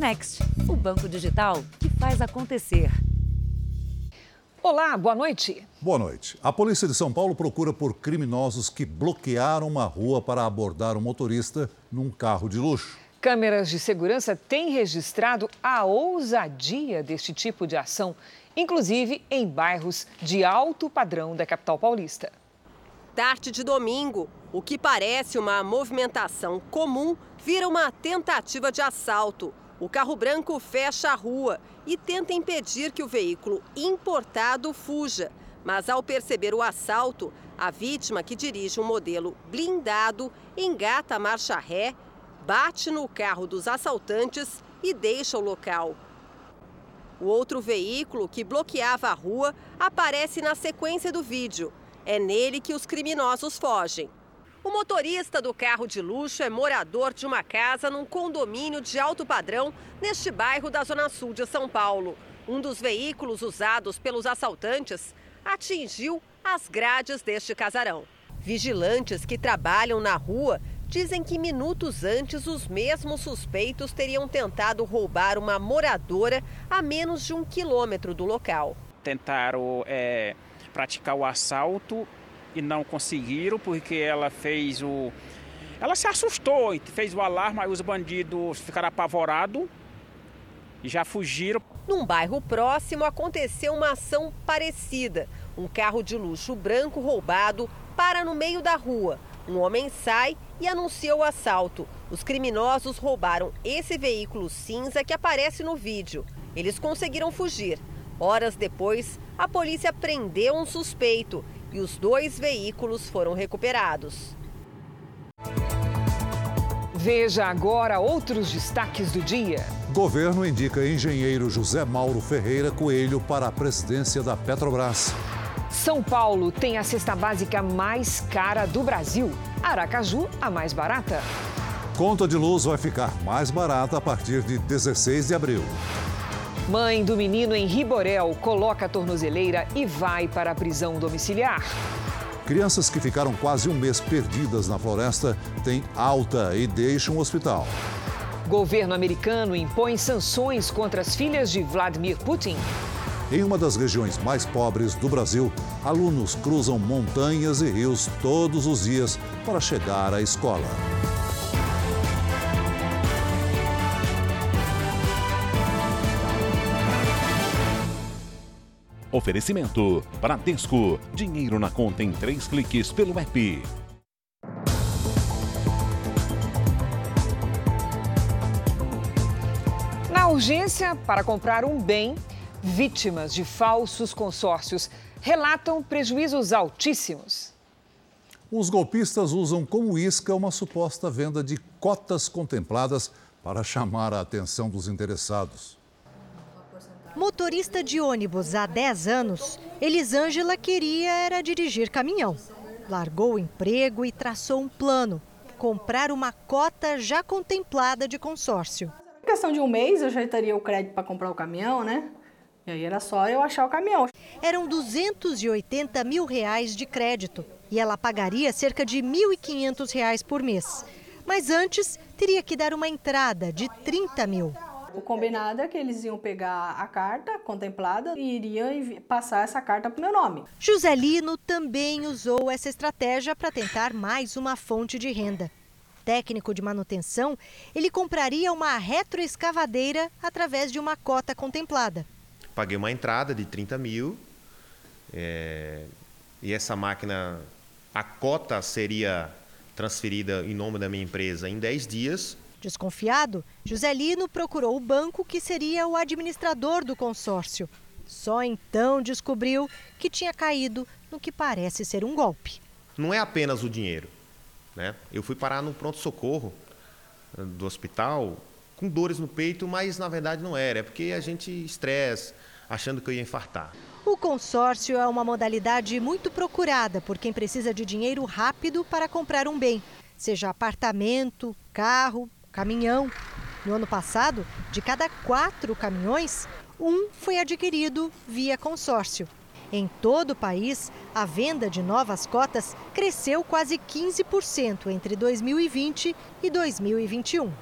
Next, o banco digital que faz acontecer. Olá, boa noite. Boa noite. A polícia de São Paulo procura por criminosos que bloquearam uma rua para abordar um motorista num carro de luxo. Câmeras de segurança têm registrado a ousadia deste tipo de ação, inclusive em bairros de alto padrão da capital paulista. Tarde de domingo, o que parece uma movimentação comum vira uma tentativa de assalto. O carro branco fecha a rua e tenta impedir que o veículo importado fuja. Mas ao perceber o assalto, a vítima, que dirige um modelo blindado, engata a marcha ré, bate no carro dos assaltantes e deixa o local. O outro veículo, que bloqueava a rua, aparece na sequência do vídeo. É nele que os criminosos fogem. O motorista do carro de luxo é morador de uma casa num condomínio de alto padrão neste bairro da Zona Sul de São Paulo. Um dos veículos usados pelos assaltantes atingiu as grades deste casarão. Vigilantes que trabalham na rua dizem que minutos antes os mesmos suspeitos teriam tentado roubar uma moradora a menos de um quilômetro do local. Tentaram é, praticar o assalto e não conseguiram porque ela fez o. Ela se assustou fez o alarme, aí os bandidos ficaram apavorados e já fugiram. Num bairro próximo aconteceu uma ação parecida. Um carro de luxo branco roubado para no meio da rua. Um homem sai e anuncia o assalto. Os criminosos roubaram esse veículo cinza que aparece no vídeo. Eles conseguiram fugir. Horas depois, a polícia prendeu um suspeito e os dois veículos foram recuperados. Veja agora outros destaques do dia. Governo indica engenheiro José Mauro Ferreira Coelho para a presidência da Petrobras. São Paulo tem a cesta básica mais cara do Brasil. Aracaju, a mais barata. Conta de luz vai ficar mais barata a partir de 16 de abril. Mãe do menino em Riborel coloca a tornozeleira e vai para a prisão domiciliar. Crianças que ficaram quase um mês perdidas na floresta têm alta e deixam o hospital. Governo americano impõe sanções contra as filhas de Vladimir Putin. Em uma das regiões mais pobres do Brasil, alunos cruzam montanhas e rios todos os dias para chegar à escola. Oferecimento: Bradesco. Dinheiro na conta em três cliques pelo app. Na urgência para comprar um bem, vítimas de falsos consórcios relatam prejuízos altíssimos. Os golpistas usam como isca uma suposta venda de cotas contempladas para chamar a atenção dos interessados. Motorista de ônibus há 10 anos, Elisângela queria era dirigir caminhão. Largou o emprego e traçou um plano: comprar uma cota já contemplada de consórcio. Em questão de um mês eu já teria o crédito para comprar o caminhão, né? E aí era só eu achar o caminhão. Eram 280 mil reais de crédito e ela pagaria cerca de 1.500 reais por mês. Mas antes teria que dar uma entrada de 30 mil. O combinado é que eles iam pegar a carta contemplada e iriam passar essa carta para o meu nome. Joselino também usou essa estratégia para tentar mais uma fonte de renda. Técnico de manutenção, ele compraria uma retroescavadeira através de uma cota contemplada. Paguei uma entrada de 30 mil é, e essa máquina, a cota seria transferida em nome da minha empresa em 10 dias Desconfiado, Joselino procurou o banco que seria o administrador do consórcio. Só então descobriu que tinha caído no que parece ser um golpe. Não é apenas o dinheiro. Né? Eu fui parar no pronto-socorro eh, do hospital com dores no peito, mas na verdade não era. É porque a gente estresse, achando que eu ia infartar. O consórcio é uma modalidade muito procurada por quem precisa de dinheiro rápido para comprar um bem, seja apartamento, carro, caminhão. No ano passado, de cada quatro caminhões, um foi adquirido via consórcio. Em todo o país, a venda de novas cotas cresceu quase 15% entre 2020 e 2021.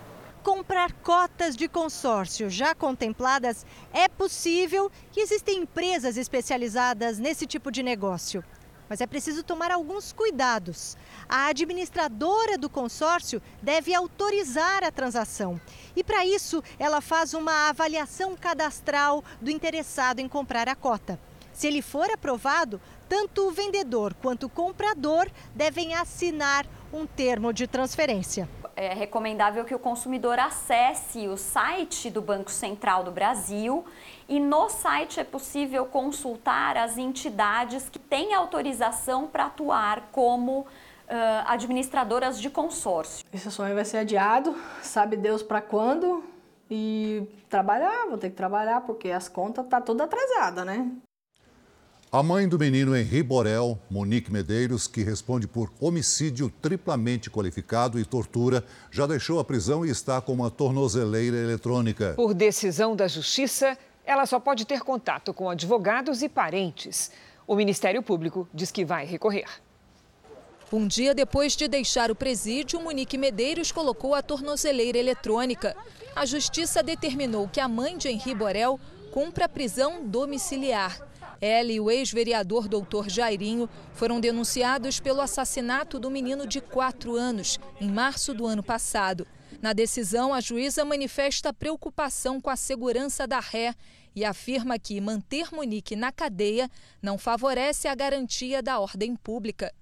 comprar cotas de consórcio já contempladas é possível e existem empresas especializadas nesse tipo de negócio. Mas é preciso tomar alguns cuidados. A administradora do consórcio deve autorizar a transação. E para isso, ela faz uma avaliação cadastral do interessado em comprar a cota. Se ele for aprovado, tanto o vendedor quanto o comprador devem assinar um termo de transferência é recomendável que o consumidor acesse o site do Banco Central do Brasil e no site é possível consultar as entidades que têm autorização para atuar como uh, administradoras de consórcio. Esse sonho vai ser adiado, sabe Deus para quando? E trabalhar, vou ter que trabalhar porque as contas tá toda atrasada, né? A mãe do menino Henri Borel, Monique Medeiros, que responde por homicídio triplamente qualificado e tortura, já deixou a prisão e está com uma tornozeleira eletrônica. Por decisão da Justiça, ela só pode ter contato com advogados e parentes. O Ministério Público diz que vai recorrer. Um dia depois de deixar o presídio, Monique Medeiros colocou a tornozeleira eletrônica. A Justiça determinou que a mãe de Henri Borel cumpra prisão domiciliar. Ela e o ex-vereador doutor Jairinho foram denunciados pelo assassinato do menino de 4 anos, em março do ano passado. Na decisão, a juíza manifesta preocupação com a segurança da ré e afirma que manter Monique na cadeia não favorece a garantia da ordem pública.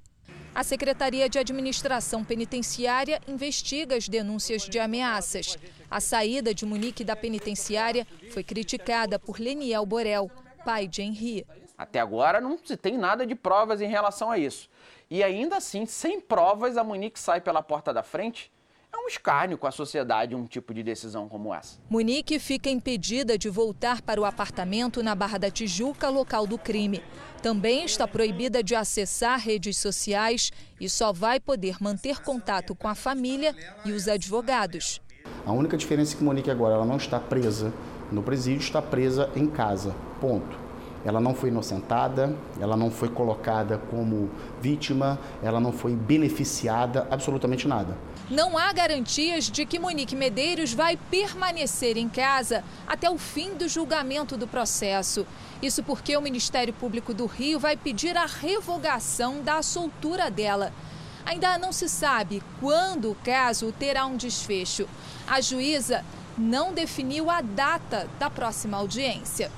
A Secretaria de Administração Penitenciária investiga as denúncias de ameaças. A saída de Monique da penitenciária foi criticada por Leniel Borel, pai de Henri. Até agora não se tem nada de provas em relação a isso. E ainda assim, sem provas, a Monique sai pela porta da frente. É um escárnio com a sociedade um tipo de decisão como essa. Monique fica impedida de voltar para o apartamento na Barra da Tijuca, local do crime. Também está proibida de acessar redes sociais e só vai poder manter contato com a família e os advogados. A única diferença é que Monique agora ela não está presa no presídio, está presa em casa. Ponto. Ela não foi inocentada, ela não foi colocada como vítima, ela não foi beneficiada, absolutamente nada. Não há garantias de que Monique Medeiros vai permanecer em casa até o fim do julgamento do processo. Isso porque o Ministério Público do Rio vai pedir a revogação da soltura dela. Ainda não se sabe quando o caso terá um desfecho. A juíza não definiu a data da próxima audiência.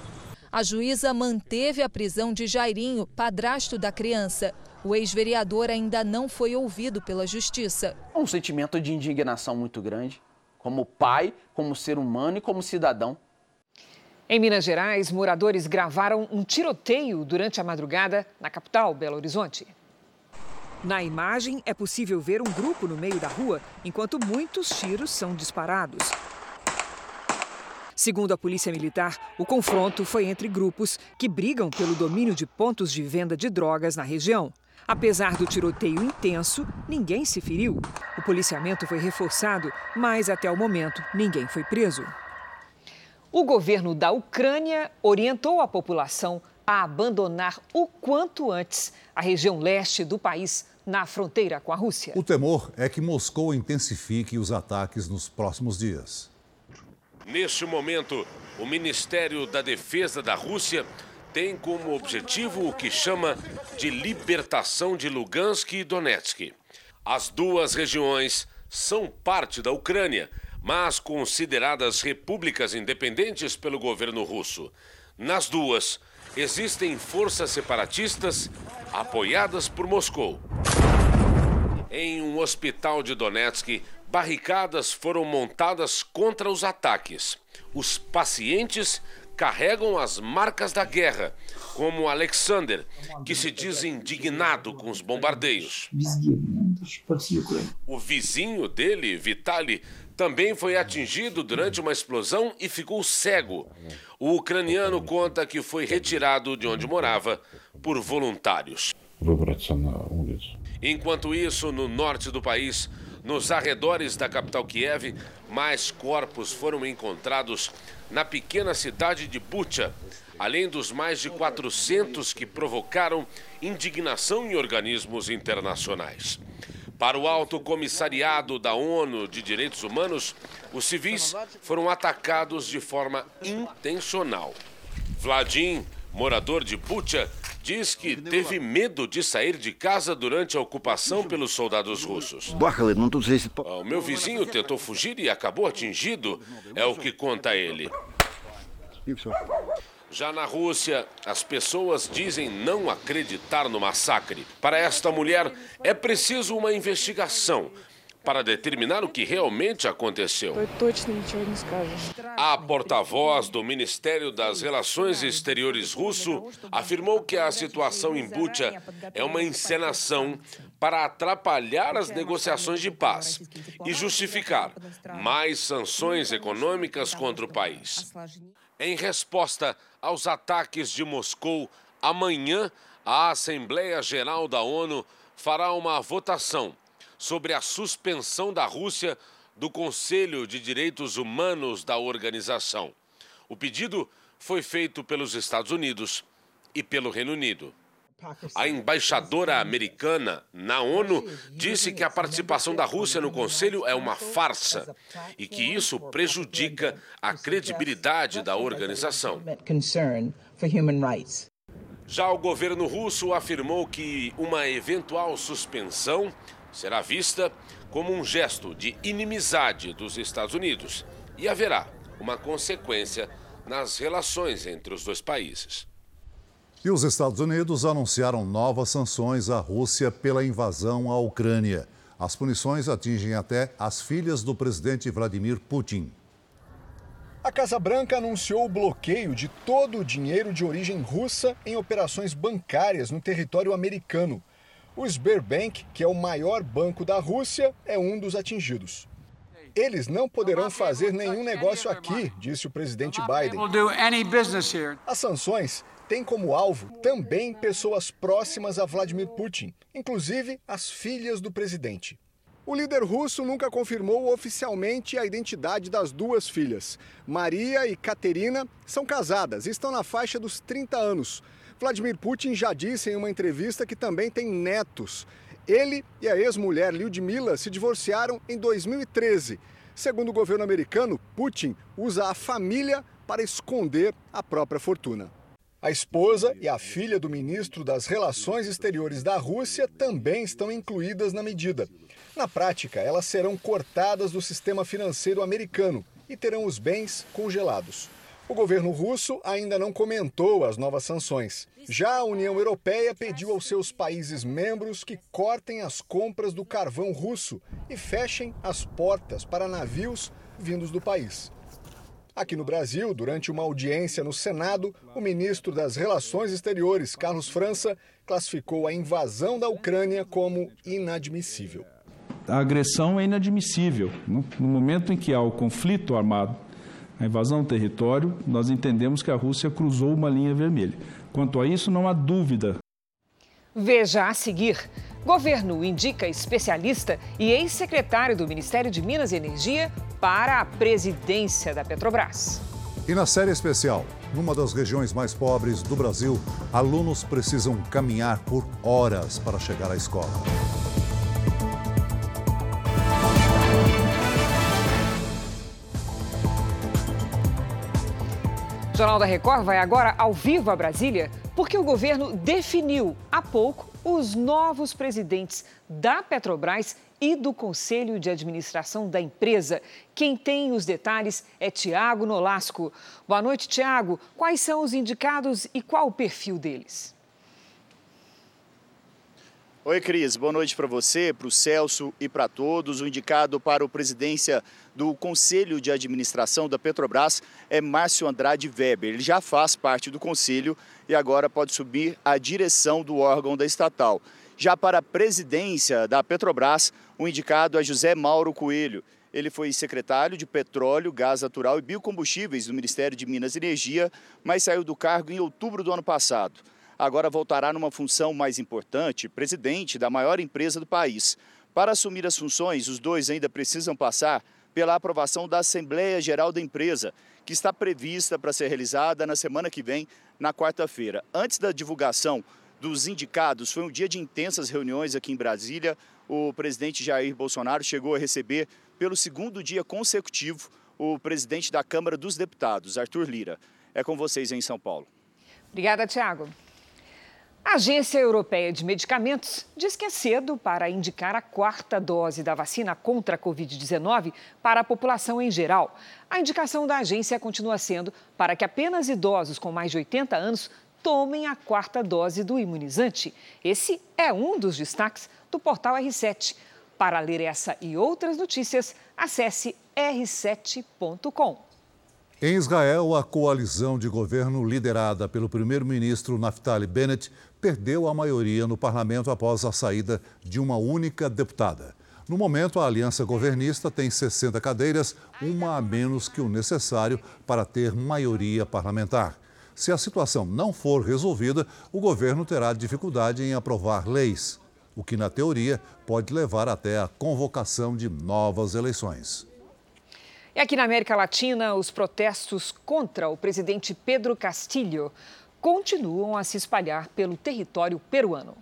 A juíza manteve a prisão de Jairinho, padrasto da criança. O ex-vereador ainda não foi ouvido pela justiça. Um sentimento de indignação muito grande, como pai, como ser humano e como cidadão. Em Minas Gerais, moradores gravaram um tiroteio durante a madrugada na capital, Belo Horizonte. Na imagem, é possível ver um grupo no meio da rua enquanto muitos tiros são disparados. Segundo a Polícia Militar, o confronto foi entre grupos que brigam pelo domínio de pontos de venda de drogas na região. Apesar do tiroteio intenso, ninguém se feriu. O policiamento foi reforçado, mas até o momento ninguém foi preso. O governo da Ucrânia orientou a população a abandonar o quanto antes a região leste do país na fronteira com a Rússia. O temor é que Moscou intensifique os ataques nos próximos dias. Neste momento, o Ministério da Defesa da Rússia tem como objetivo o que chama de libertação de Lugansk e Donetsk. As duas regiões são parte da Ucrânia, mas consideradas repúblicas independentes pelo governo russo. Nas duas, existem forças separatistas apoiadas por Moscou. Em um hospital de Donetsk, barricadas foram montadas contra os ataques. Os pacientes carregam as marcas da guerra, como Alexander, que se diz indignado com os bombardeios. O vizinho dele, Vitali, também foi atingido durante uma explosão e ficou cego. O ucraniano conta que foi retirado de onde morava por voluntários. Enquanto isso, no norte do país, nos arredores da capital Kiev, mais corpos foram encontrados na pequena cidade de Bucha, além dos mais de 400 que provocaram indignação em organismos internacionais. Para o Alto Comissariado da ONU de Direitos Humanos, os civis foram atacados de forma intencional. Vladim, morador de Bucha, diz que teve medo de sair de casa durante a ocupação pelos soldados russos. O meu vizinho tentou fugir e acabou atingido, é o que conta ele. Já na Rússia, as pessoas dizem não acreditar no massacre. Para esta mulher, é preciso uma investigação para determinar o que realmente aconteceu. A porta-voz do Ministério das Relações Exteriores russo afirmou que a situação em Bucha é uma encenação para atrapalhar as negociações de paz e justificar mais sanções econômicas contra o país. Em resposta aos ataques de Moscou, amanhã a Assembleia Geral da ONU fará uma votação sobre a suspensão da Rússia do Conselho de Direitos Humanos da organização. O pedido foi feito pelos Estados Unidos e pelo Reino Unido. A embaixadora americana na ONU disse que a participação da Rússia no Conselho é uma farsa e que isso prejudica a credibilidade da organização. Já o governo russo afirmou que uma eventual suspensão será vista como um gesto de inimizade dos Estados Unidos e haverá uma consequência nas relações entre os dois países. E os Estados Unidos anunciaram novas sanções à Rússia pela invasão à Ucrânia. As punições atingem até as filhas do presidente Vladimir Putin. A Casa Branca anunciou o bloqueio de todo o dinheiro de origem russa em operações bancárias no território americano. O Sberbank, que é o maior banco da Rússia, é um dos atingidos. Eles não poderão fazer nenhum negócio aqui, disse o presidente Biden. As sanções tem como alvo também pessoas próximas a Vladimir Putin, inclusive as filhas do presidente. O líder russo nunca confirmou oficialmente a identidade das duas filhas. Maria e Katerina são casadas e estão na faixa dos 30 anos. Vladimir Putin já disse em uma entrevista que também tem netos. Ele e a ex-mulher Lyudmila se divorciaram em 2013. Segundo o governo americano, Putin usa a família para esconder a própria fortuna. A esposa e a filha do ministro das Relações Exteriores da Rússia também estão incluídas na medida. Na prática, elas serão cortadas do sistema financeiro americano e terão os bens congelados. O governo russo ainda não comentou as novas sanções. Já a União Europeia pediu aos seus países membros que cortem as compras do carvão russo e fechem as portas para navios vindos do país. Aqui no Brasil, durante uma audiência no Senado, o ministro das Relações Exteriores, Carlos França, classificou a invasão da Ucrânia como inadmissível. A agressão é inadmissível. No momento em que há o conflito armado, a invasão do território, nós entendemos que a Rússia cruzou uma linha vermelha. Quanto a isso, não há dúvida. Veja a seguir. Governo indica especialista e ex-secretário do Ministério de Minas e Energia para a presidência da Petrobras. E na série especial, numa das regiões mais pobres do Brasil, alunos precisam caminhar por horas para chegar à escola. O Jornal da Record vai agora ao vivo a Brasília, porque o governo definiu há pouco os novos presidentes da Petrobras e do Conselho de Administração da empresa. Quem tem os detalhes é Tiago Nolasco. Boa noite, Tiago. Quais são os indicados e qual o perfil deles? Oi, Cris. Boa noite para você, para o Celso e para todos. O indicado para a presidência do Conselho de Administração da Petrobras é Márcio Andrade Weber. Ele já faz parte do conselho e agora pode subir à direção do órgão da estatal. Já para a presidência da Petrobras, o indicado é José Mauro Coelho. Ele foi secretário de Petróleo, Gás Natural e Biocombustíveis do Ministério de Minas e Energia, mas saiu do cargo em outubro do ano passado agora voltará numa função mais importante, presidente da maior empresa do país. Para assumir as funções, os dois ainda precisam passar pela aprovação da Assembleia Geral da empresa, que está prevista para ser realizada na semana que vem, na quarta-feira. Antes da divulgação dos indicados, foi um dia de intensas reuniões aqui em Brasília. o presidente Jair Bolsonaro chegou a receber pelo segundo dia consecutivo o presidente da Câmara dos Deputados, Arthur Lira. É com vocês em São Paulo. Obrigada, Tiago. A Agência Europeia de Medicamentos diz que é cedo para indicar a quarta dose da vacina contra a Covid-19 para a população em geral. A indicação da agência continua sendo para que apenas idosos com mais de 80 anos tomem a quarta dose do imunizante. Esse é um dos destaques do portal R7. Para ler essa e outras notícias, acesse r7.com. Em Israel, a coalizão de governo liderada pelo primeiro-ministro Naftali Bennett perdeu a maioria no parlamento após a saída de uma única deputada. No momento, a aliança governista tem 60 cadeiras, uma a menos que o necessário para ter maioria parlamentar. Se a situação não for resolvida, o governo terá dificuldade em aprovar leis, o que, na teoria, pode levar até a convocação de novas eleições. E aqui na América Latina, os protestos contra o presidente Pedro Castilho continuam a se espalhar pelo território peruano.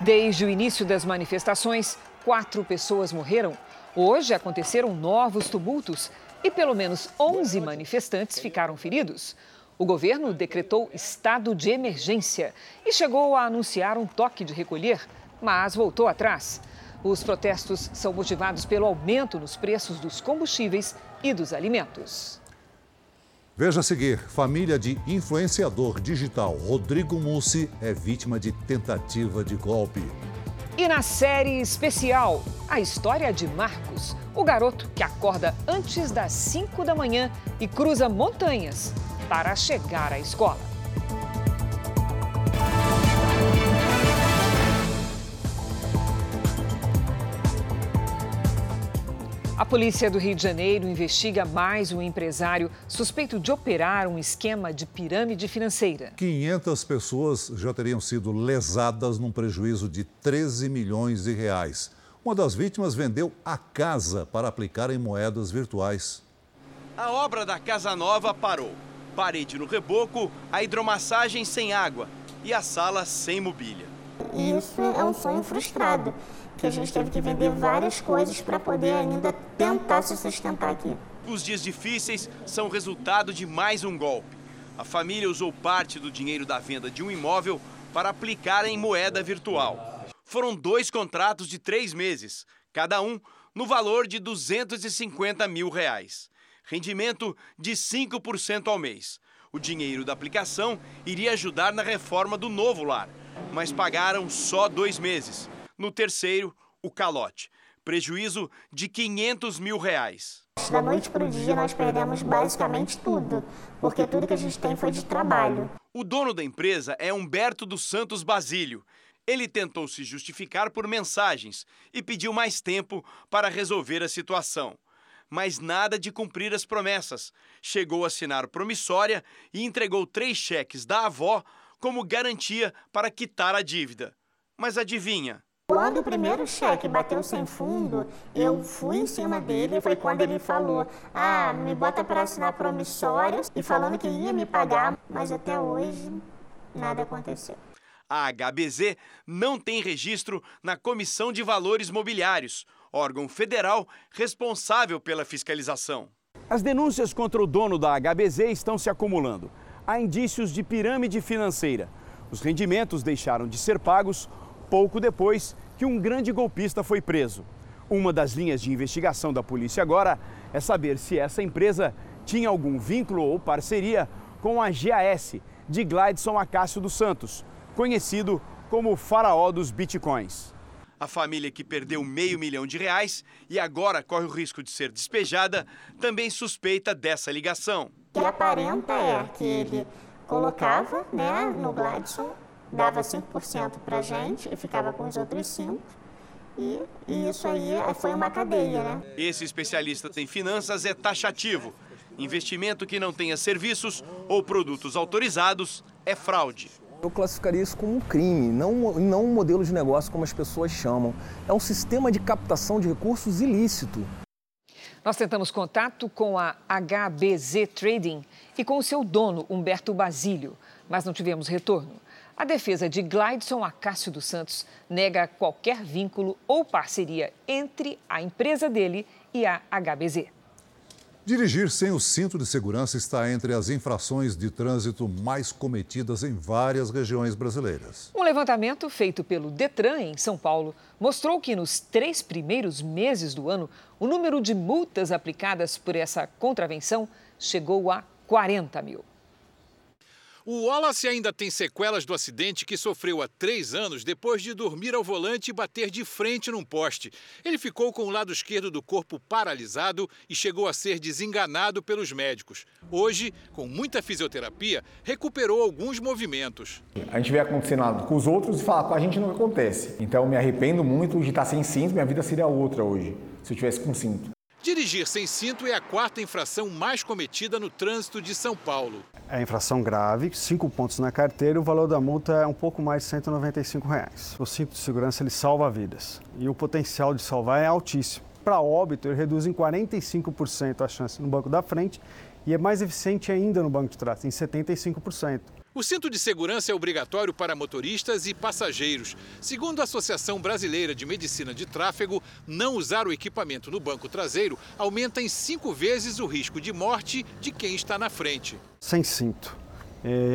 Desde o início das manifestações, quatro pessoas morreram. Hoje aconteceram novos tumultos e pelo menos 11 manifestantes ficaram feridos. O governo decretou estado de emergência e chegou a anunciar um toque de recolher, mas voltou atrás. Os protestos são motivados pelo aumento nos preços dos combustíveis e dos alimentos. Veja a seguir: família de influenciador digital Rodrigo Mussi é vítima de tentativa de golpe. E na série especial, a história de Marcos, o garoto que acorda antes das 5 da manhã e cruza montanhas para chegar à escola. A polícia do Rio de Janeiro investiga mais um empresário suspeito de operar um esquema de pirâmide financeira. 500 pessoas já teriam sido lesadas num prejuízo de 13 milhões de reais. Uma das vítimas vendeu a casa para aplicar em moedas virtuais. A obra da Casa Nova parou. Parede no reboco, a hidromassagem sem água e a sala sem mobília. Isso é um sonho frustrado que a gente teve que vender várias coisas para poder ainda tentar se sustentar aqui. Os dias difíceis são resultado de mais um golpe. A família usou parte do dinheiro da venda de um imóvel para aplicar em moeda virtual. Foram dois contratos de três meses, cada um no valor de 250 mil reais. Rendimento de 5% ao mês. O dinheiro da aplicação iria ajudar na reforma do novo lar, mas pagaram só dois meses. No terceiro, o calote. Prejuízo de 500 mil reais. Da noite para o dia, nós perdemos basicamente tudo, porque tudo que a gente tem foi de trabalho. O dono da empresa é Humberto dos Santos Basílio. Ele tentou se justificar por mensagens e pediu mais tempo para resolver a situação. Mas nada de cumprir as promessas. Chegou a assinar promissória e entregou três cheques da avó como garantia para quitar a dívida. Mas adivinha? Quando o primeiro cheque bateu sem fundo, eu fui em cima dele. Foi quando ele falou: Ah, me bota para assinar promissórios e falando que ia me pagar, mas até hoje nada aconteceu. A HBZ não tem registro na Comissão de Valores Mobiliários, órgão federal responsável pela fiscalização. As denúncias contra o dono da HBZ estão se acumulando. Há indícios de pirâmide financeira. Os rendimentos deixaram de ser pagos pouco depois que um grande golpista foi preso. Uma das linhas de investigação da polícia agora é saber se essa empresa tinha algum vínculo ou parceria com a GAS de Gladson Acácio dos Santos, conhecido como o faraó dos bitcoins. A família que perdeu meio milhão de reais e agora corre o risco de ser despejada também suspeita dessa ligação. O que aparenta é que ele colocava né, no Gladson dava 5% para a gente e ficava com os outros 5%. E, e isso aí foi uma cadeia, né? Esse especialista em finanças é taxativo. Investimento que não tenha serviços ou produtos autorizados é fraude. Eu classificaria isso como um crime, não, não um modelo de negócio como as pessoas chamam. É um sistema de captação de recursos ilícito. Nós tentamos contato com a HBZ Trading e com o seu dono, Humberto Basílio, mas não tivemos retorno. A defesa de Glideson Acácio dos Santos nega qualquer vínculo ou parceria entre a empresa dele e a HBZ. Dirigir sem o cinto de segurança está entre as infrações de trânsito mais cometidas em várias regiões brasileiras. Um levantamento feito pelo Detran em São Paulo mostrou que nos três primeiros meses do ano, o número de multas aplicadas por essa contravenção chegou a 40 mil. O Wallace ainda tem sequelas do acidente que sofreu há três anos depois de dormir ao volante e bater de frente num poste. Ele ficou com o lado esquerdo do corpo paralisado e chegou a ser desenganado pelos médicos. Hoje, com muita fisioterapia, recuperou alguns movimentos. A gente vê acontecendo com os outros e fala, com a gente não acontece. Então, me arrependo muito de estar sem cinto, minha vida seria outra hoje, se eu tivesse com cinto. Dirigir sem cinto é a quarta infração mais cometida no trânsito de São Paulo. É infração grave, cinco pontos na carteira o valor da multa é um pouco mais de 195 reais. O cinto de segurança ele salva vidas e o potencial de salvar é altíssimo. Para óbito, ele reduz em 45% a chance no banco da frente e é mais eficiente ainda no banco de trás, em 75%. O cinto de segurança é obrigatório para motoristas e passageiros. Segundo a Associação Brasileira de Medicina de Tráfego, não usar o equipamento no banco traseiro aumenta em cinco vezes o risco de morte de quem está na frente. Sem cinto,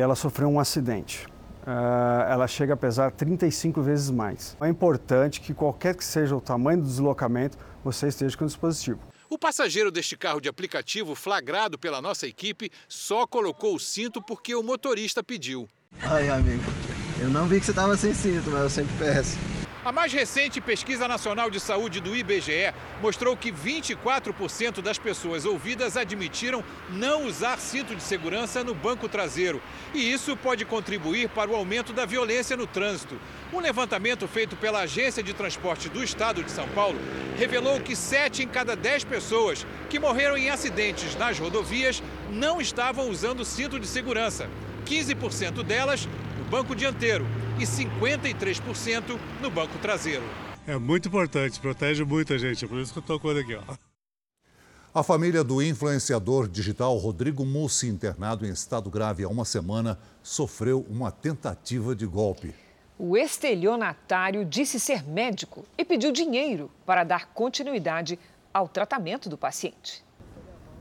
ela sofreu um acidente. Ela chega a pesar 35 vezes mais. É importante que, qualquer que seja o tamanho do deslocamento, você esteja com o dispositivo. O passageiro deste carro de aplicativo, flagrado pela nossa equipe, só colocou o cinto porque o motorista pediu. Ai, amigo, eu não vi que você estava sem cinto, mas eu sempre peço. A mais recente pesquisa nacional de saúde do IBGE mostrou que 24% das pessoas ouvidas admitiram não usar cinto de segurança no banco traseiro. E isso pode contribuir para o aumento da violência no trânsito. Um levantamento feito pela Agência de Transporte do Estado de São Paulo revelou que 7 em cada 10 pessoas que morreram em acidentes nas rodovias não estavam usando cinto de segurança. 15% delas no banco dianteiro e 53% no banco traseiro. É muito importante, protege muita gente, por isso que eu estou com ele aqui. Ó. A família do influenciador digital Rodrigo Mussi, internado em estado grave há uma semana, sofreu uma tentativa de golpe. O estelionatário disse ser médico e pediu dinheiro para dar continuidade ao tratamento do paciente.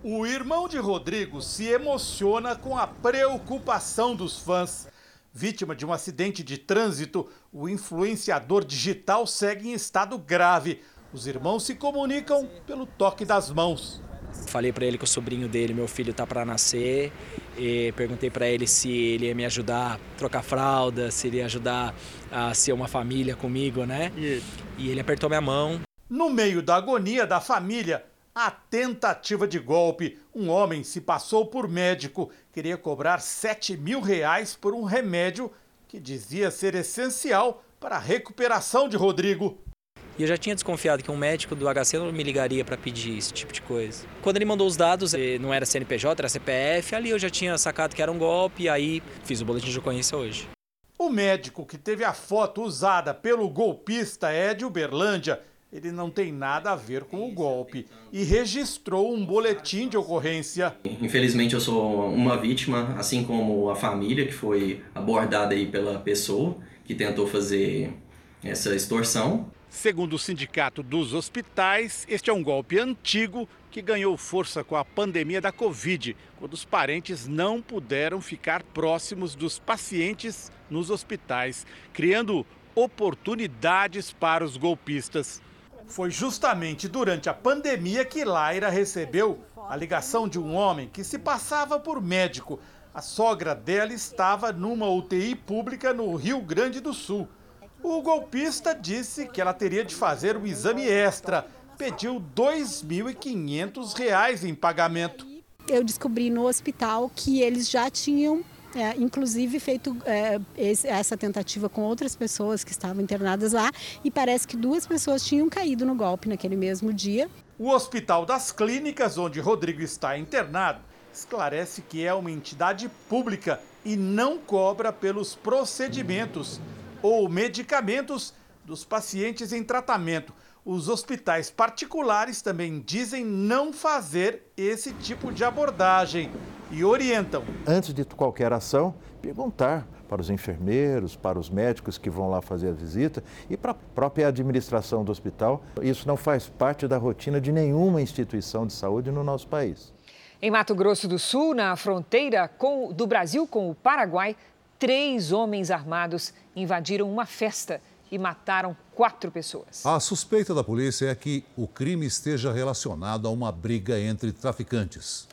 O irmão de Rodrigo se emociona com a preocupação dos fãs. Vítima de um acidente de trânsito, o influenciador digital segue em estado grave. Os irmãos se comunicam pelo toque das mãos. Falei para ele que o sobrinho dele, meu filho, tá para nascer. E perguntei para ele se ele ia me ajudar a trocar fralda, se ele ia ajudar a ser uma família comigo, né? E ele apertou minha mão. No meio da agonia da família, a tentativa de golpe. Um homem se passou por médico, queria cobrar 7 mil reais por um remédio que dizia ser essencial para a recuperação de Rodrigo. E eu já tinha desconfiado que um médico do HC não me ligaria para pedir esse tipo de coisa. Quando ele mandou os dados, não era CNPJ, era CPF, ali eu já tinha sacado que era um golpe, e aí fiz o boletim de ocorrência hoje. O médico que teve a foto usada pelo golpista é de Uberlândia. Ele não tem nada a ver com o golpe e registrou um boletim de ocorrência. Infelizmente eu sou uma vítima, assim como a família que foi abordada aí pela pessoa que tentou fazer essa extorsão. Segundo o Sindicato dos Hospitais, este é um golpe antigo que ganhou força com a pandemia da Covid, quando os parentes não puderam ficar próximos dos pacientes nos hospitais, criando oportunidades para os golpistas. Foi justamente durante a pandemia que Laira recebeu a ligação de um homem que se passava por médico. A sogra dela estava numa UTI pública no Rio Grande do Sul. O golpista disse que ela teria de fazer um exame extra. Pediu R$ 2.500 em pagamento. Eu descobri no hospital que eles já tinham é, inclusive feito é, esse, essa tentativa com outras pessoas que estavam internadas lá e parece que duas pessoas tinham caído no golpe naquele mesmo dia. O Hospital das Clínicas, onde Rodrigo está internado, esclarece que é uma entidade pública e não cobra pelos procedimentos ou medicamentos dos pacientes em tratamento. Os hospitais particulares também dizem não fazer esse tipo de abordagem. e orientam. Antes de qualquer ação, perguntar para os enfermeiros, para os médicos que vão lá fazer a visita e para a própria administração do hospital. Isso não faz parte da rotina de nenhuma instituição de saúde no nosso país. Em Mato Grosso do Sul, na fronteira com, do Brasil com o Paraguai, três homens armados invadiram uma festa e mataram quatro pessoas. A suspeita da polícia é que o crime esteja relacionado a uma briga entre traficantes.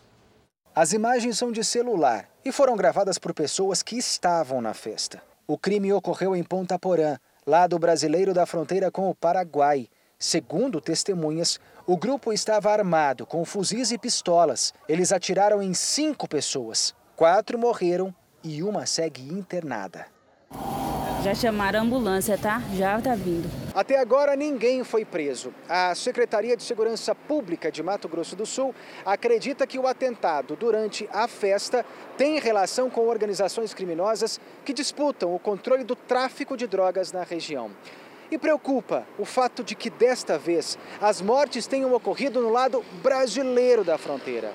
As imagens são de celular e foram gravadas por pessoas que estavam na festa. O crime ocorreu em Ponta Porã, lado brasileiro da fronteira com o Paraguai. Segundo testemunhas, o grupo estava armado com fuzis e pistolas. Eles atiraram em cinco pessoas. Quatro morreram e uma segue internada. Já chamaram a ambulância, tá? Já tá vindo. Até agora ninguém foi preso. A Secretaria de Segurança Pública de Mato Grosso do Sul acredita que o atentado durante a festa tem relação com organizações criminosas que disputam o controle do tráfico de drogas na região. E preocupa o fato de que desta vez as mortes tenham ocorrido no lado brasileiro da fronteira,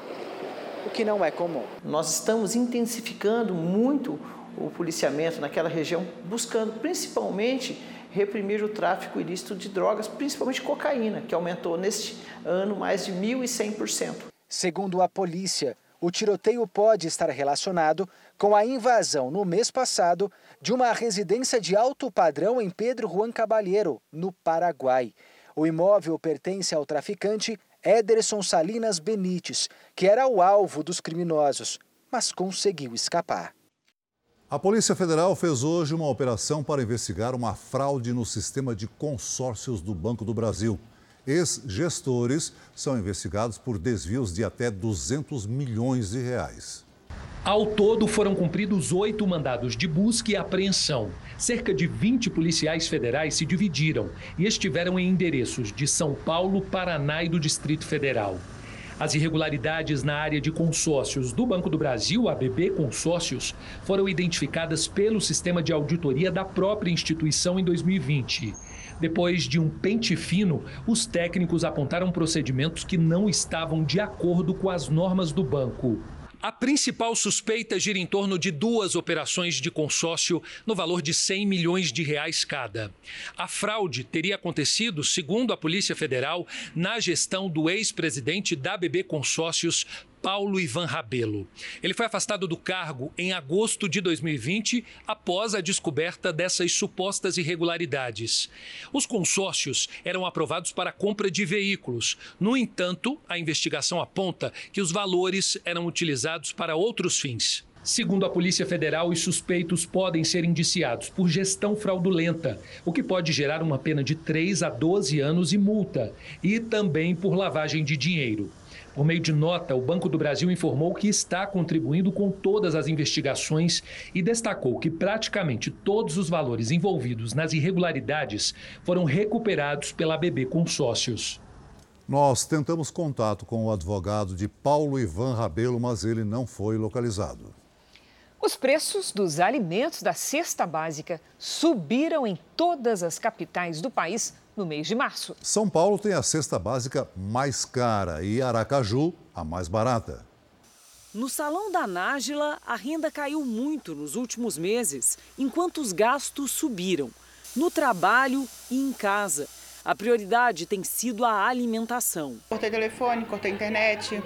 o que não é comum. Nós estamos intensificando muito o policiamento naquela região, buscando principalmente reprimir o tráfico ilícito de drogas, principalmente cocaína, que aumentou neste ano mais de 1.100%. Segundo a polícia, o tiroteio pode estar relacionado com a invasão no mês passado de uma residência de alto padrão em Pedro Juan Cabalheiro, no Paraguai. O imóvel pertence ao traficante Ederson Salinas Benites, que era o alvo dos criminosos, mas conseguiu escapar. A Polícia Federal fez hoje uma operação para investigar uma fraude no sistema de consórcios do Banco do Brasil. Ex-gestores são investigados por desvios de até 200 milhões de reais. Ao todo, foram cumpridos oito mandados de busca e apreensão. Cerca de 20 policiais federais se dividiram e estiveram em endereços de São Paulo, Paraná e do Distrito Federal. As irregularidades na área de consórcios do Banco do Brasil, ABB Consórcios, foram identificadas pelo sistema de auditoria da própria instituição em 2020. Depois de um pente fino, os técnicos apontaram procedimentos que não estavam de acordo com as normas do banco. A principal suspeita gira em torno de duas operações de consórcio no valor de 100 milhões de reais cada. A fraude teria acontecido, segundo a Polícia Federal, na gestão do ex-presidente da BB Consórcios, Paulo Ivan Rabelo. Ele foi afastado do cargo em agosto de 2020, após a descoberta dessas supostas irregularidades. Os consórcios eram aprovados para compra de veículos. No entanto, a investigação aponta que os valores eram utilizados para outros fins. Segundo a Polícia Federal, os suspeitos podem ser indiciados por gestão fraudulenta, o que pode gerar uma pena de 3 a 12 anos e multa, e também por lavagem de dinheiro. Por meio de nota, o Banco do Brasil informou que está contribuindo com todas as investigações e destacou que praticamente todos os valores envolvidos nas irregularidades foram recuperados pela ABB Consórcios. Nós tentamos contato com o advogado de Paulo Ivan Rabelo, mas ele não foi localizado. Os preços dos alimentos da cesta básica subiram em todas as capitais do país no mês de março. São Paulo tem a cesta básica mais cara e Aracaju a mais barata. No salão da Nájila, a renda caiu muito nos últimos meses, enquanto os gastos subiram. No trabalho e em casa. A prioridade tem sido a alimentação. Cortei telefone, cortei internet,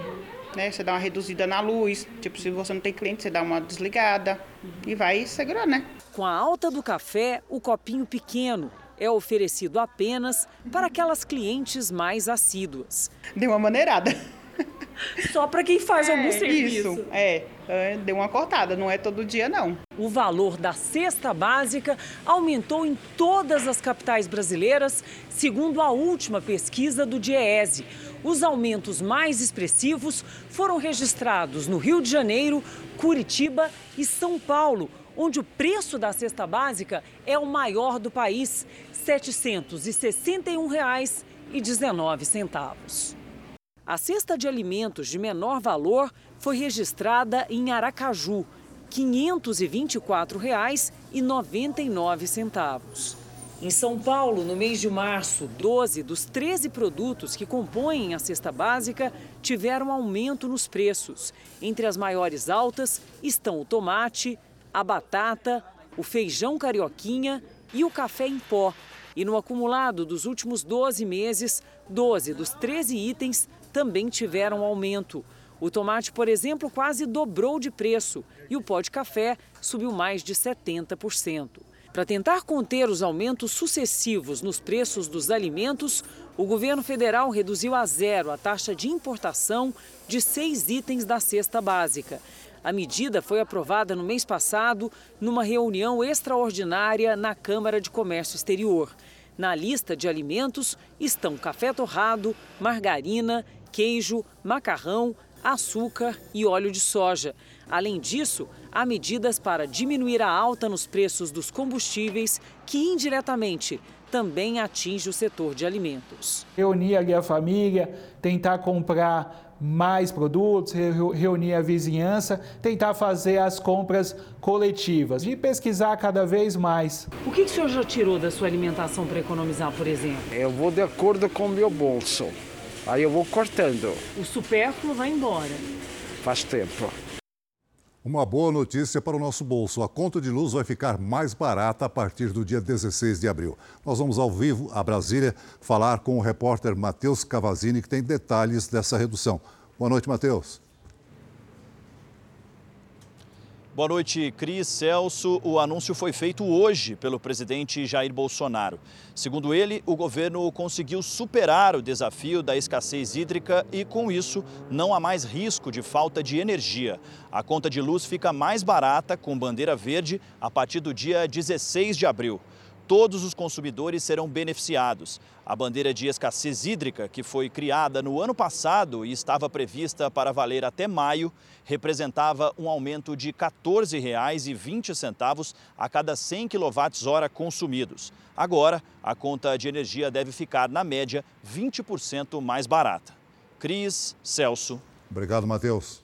né? Você dá uma reduzida na luz. Tipo, se você não tem cliente, você dá uma desligada e vai segurando, né? Com a alta do café, o copinho pequeno é oferecido apenas para aquelas clientes mais assíduas. Deu uma maneirada. Só para quem faz é, algum serviço. Isso, é, é, deu uma cortada, não é todo dia não. O valor da cesta básica aumentou em todas as capitais brasileiras, segundo a última pesquisa do DIEESE. Os aumentos mais expressivos foram registrados no Rio de Janeiro, Curitiba e São Paulo, onde o preço da cesta básica é o maior do país, R$ 761,19. A cesta de alimentos de menor valor foi registrada em Aracaju, R$ 524,99. Em São Paulo, no mês de março, 12 dos 13 produtos que compõem a cesta básica tiveram aumento nos preços. Entre as maiores altas estão o tomate, a batata, o feijão carioquinha e o café em pó. E no acumulado dos últimos 12 meses, 12 dos 13 itens também tiveram aumento. O tomate, por exemplo, quase dobrou de preço e o pó de café subiu mais de 70%. Para tentar conter os aumentos sucessivos nos preços dos alimentos, o governo federal reduziu a zero a taxa de importação de seis itens da cesta básica. A medida foi aprovada no mês passado numa reunião extraordinária na Câmara de Comércio Exterior. Na lista de alimentos estão café torrado, margarina, queijo, macarrão, açúcar e óleo de soja. Além disso, há medidas para diminuir a alta nos preços dos combustíveis, que indiretamente também atinge o setor de alimentos. Reunir ali a família, tentar comprar mais produtos, reunir a vizinhança, tentar fazer as compras coletivas e pesquisar cada vez mais. O que, que o senhor já tirou da sua alimentação para economizar, por exemplo? Eu vou de acordo com o meu bolso. Aí eu vou cortando. O supérfluo vai embora. Faz tempo. Uma boa notícia para o nosso bolso. A conta de luz vai ficar mais barata a partir do dia 16 de abril. Nós vamos ao vivo a Brasília falar com o repórter Matheus Cavazini, que tem detalhes dessa redução. Boa noite, Matheus. Boa noite, Cris Celso. O anúncio foi feito hoje pelo presidente Jair Bolsonaro. Segundo ele, o governo conseguiu superar o desafio da escassez hídrica e, com isso, não há mais risco de falta de energia. A conta de luz fica mais barata, com bandeira verde, a partir do dia 16 de abril todos os consumidores serão beneficiados. A bandeira de escassez hídrica, que foi criada no ano passado e estava prevista para valer até maio, representava um aumento de R$ 14,20 a cada 100 kWh consumidos. Agora, a conta de energia deve ficar, na média, 20% mais barata. Cris, Celso. Obrigado, Matheus.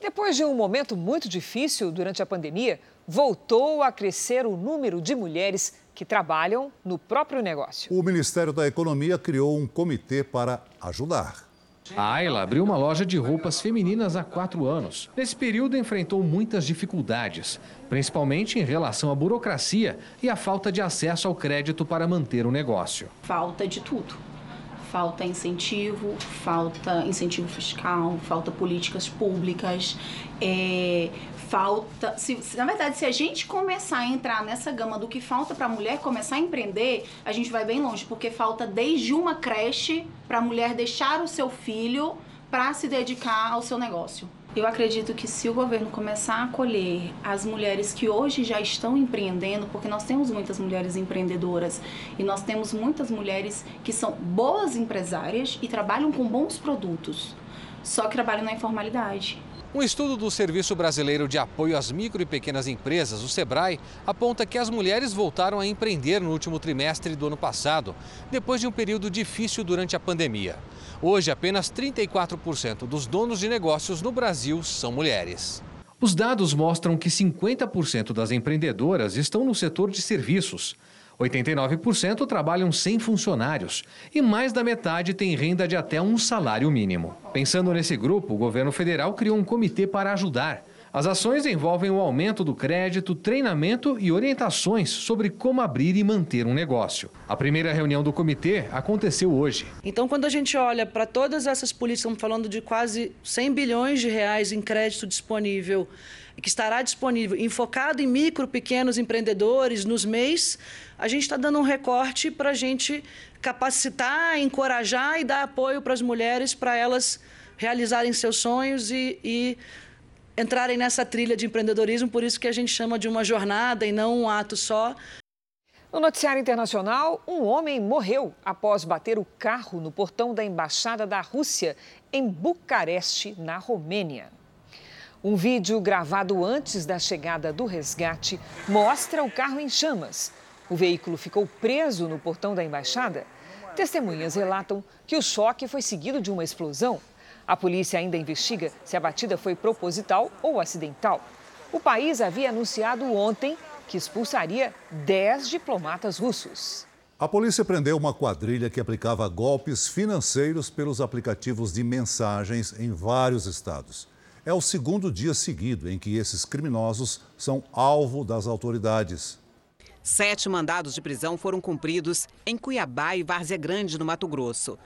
Depois de um momento muito difícil durante a pandemia, voltou a crescer o número de mulheres que trabalham no próprio negócio. O Ministério da Economia criou um comitê para ajudar. A Ayla abriu uma loja de roupas femininas há quatro anos. Nesse período, enfrentou muitas dificuldades, principalmente em relação à burocracia e à falta de acesso ao crédito para manter o negócio. Falta de tudo. Falta incentivo, falta incentivo fiscal, falta políticas públicas, é, falta. Se, se, na verdade, se a gente começar a entrar nessa gama do que falta para a mulher começar a empreender, a gente vai bem longe, porque falta desde uma creche para a mulher deixar o seu filho para se dedicar ao seu negócio. Eu acredito que se o governo começar a acolher as mulheres que hoje já estão empreendendo, porque nós temos muitas mulheres empreendedoras e nós temos muitas mulheres que são boas empresárias e trabalham com bons produtos, só que trabalham na informalidade. Um estudo do Serviço Brasileiro de Apoio às Micro e Pequenas Empresas, o SEBRAE, aponta que as mulheres voltaram a empreender no último trimestre do ano passado, depois de um período difícil durante a pandemia. Hoje, apenas 34% dos donos de negócios no Brasil são mulheres. Os dados mostram que 50% das empreendedoras estão no setor de serviços. 89% trabalham sem funcionários e mais da metade tem renda de até um salário mínimo. Pensando nesse grupo, o governo federal criou um comitê para ajudar. As ações envolvem o aumento do crédito, treinamento e orientações sobre como abrir e manter um negócio. A primeira reunião do comitê aconteceu hoje. Então, quando a gente olha para todas essas políticas, estamos falando de quase 100 bilhões de reais em crédito disponível, que estará disponível, enfocado em micro, pequenos empreendedores nos MEIs, a gente está dando um recorte para a gente capacitar, encorajar e dar apoio para as mulheres para elas realizarem seus sonhos e, e entrarem nessa trilha de empreendedorismo, por isso que a gente chama de uma jornada e não um ato só. No noticiário internacional, um homem morreu após bater o carro no portão da embaixada da Rússia em Bucareste, na Romênia. Um vídeo gravado antes da chegada do resgate mostra o carro em chamas. O veículo ficou preso no portão da embaixada. Testemunhas relatam que o choque foi seguido de uma explosão. A polícia ainda investiga se a batida foi proposital ou acidental. O país havia anunciado ontem que expulsaria 10 diplomatas russos. A polícia prendeu uma quadrilha que aplicava golpes financeiros pelos aplicativos de mensagens em vários estados. É o segundo dia seguido em que esses criminosos são alvo das autoridades. Sete mandados de prisão foram cumpridos em Cuiabá e Várzea Grande, no Mato Grosso.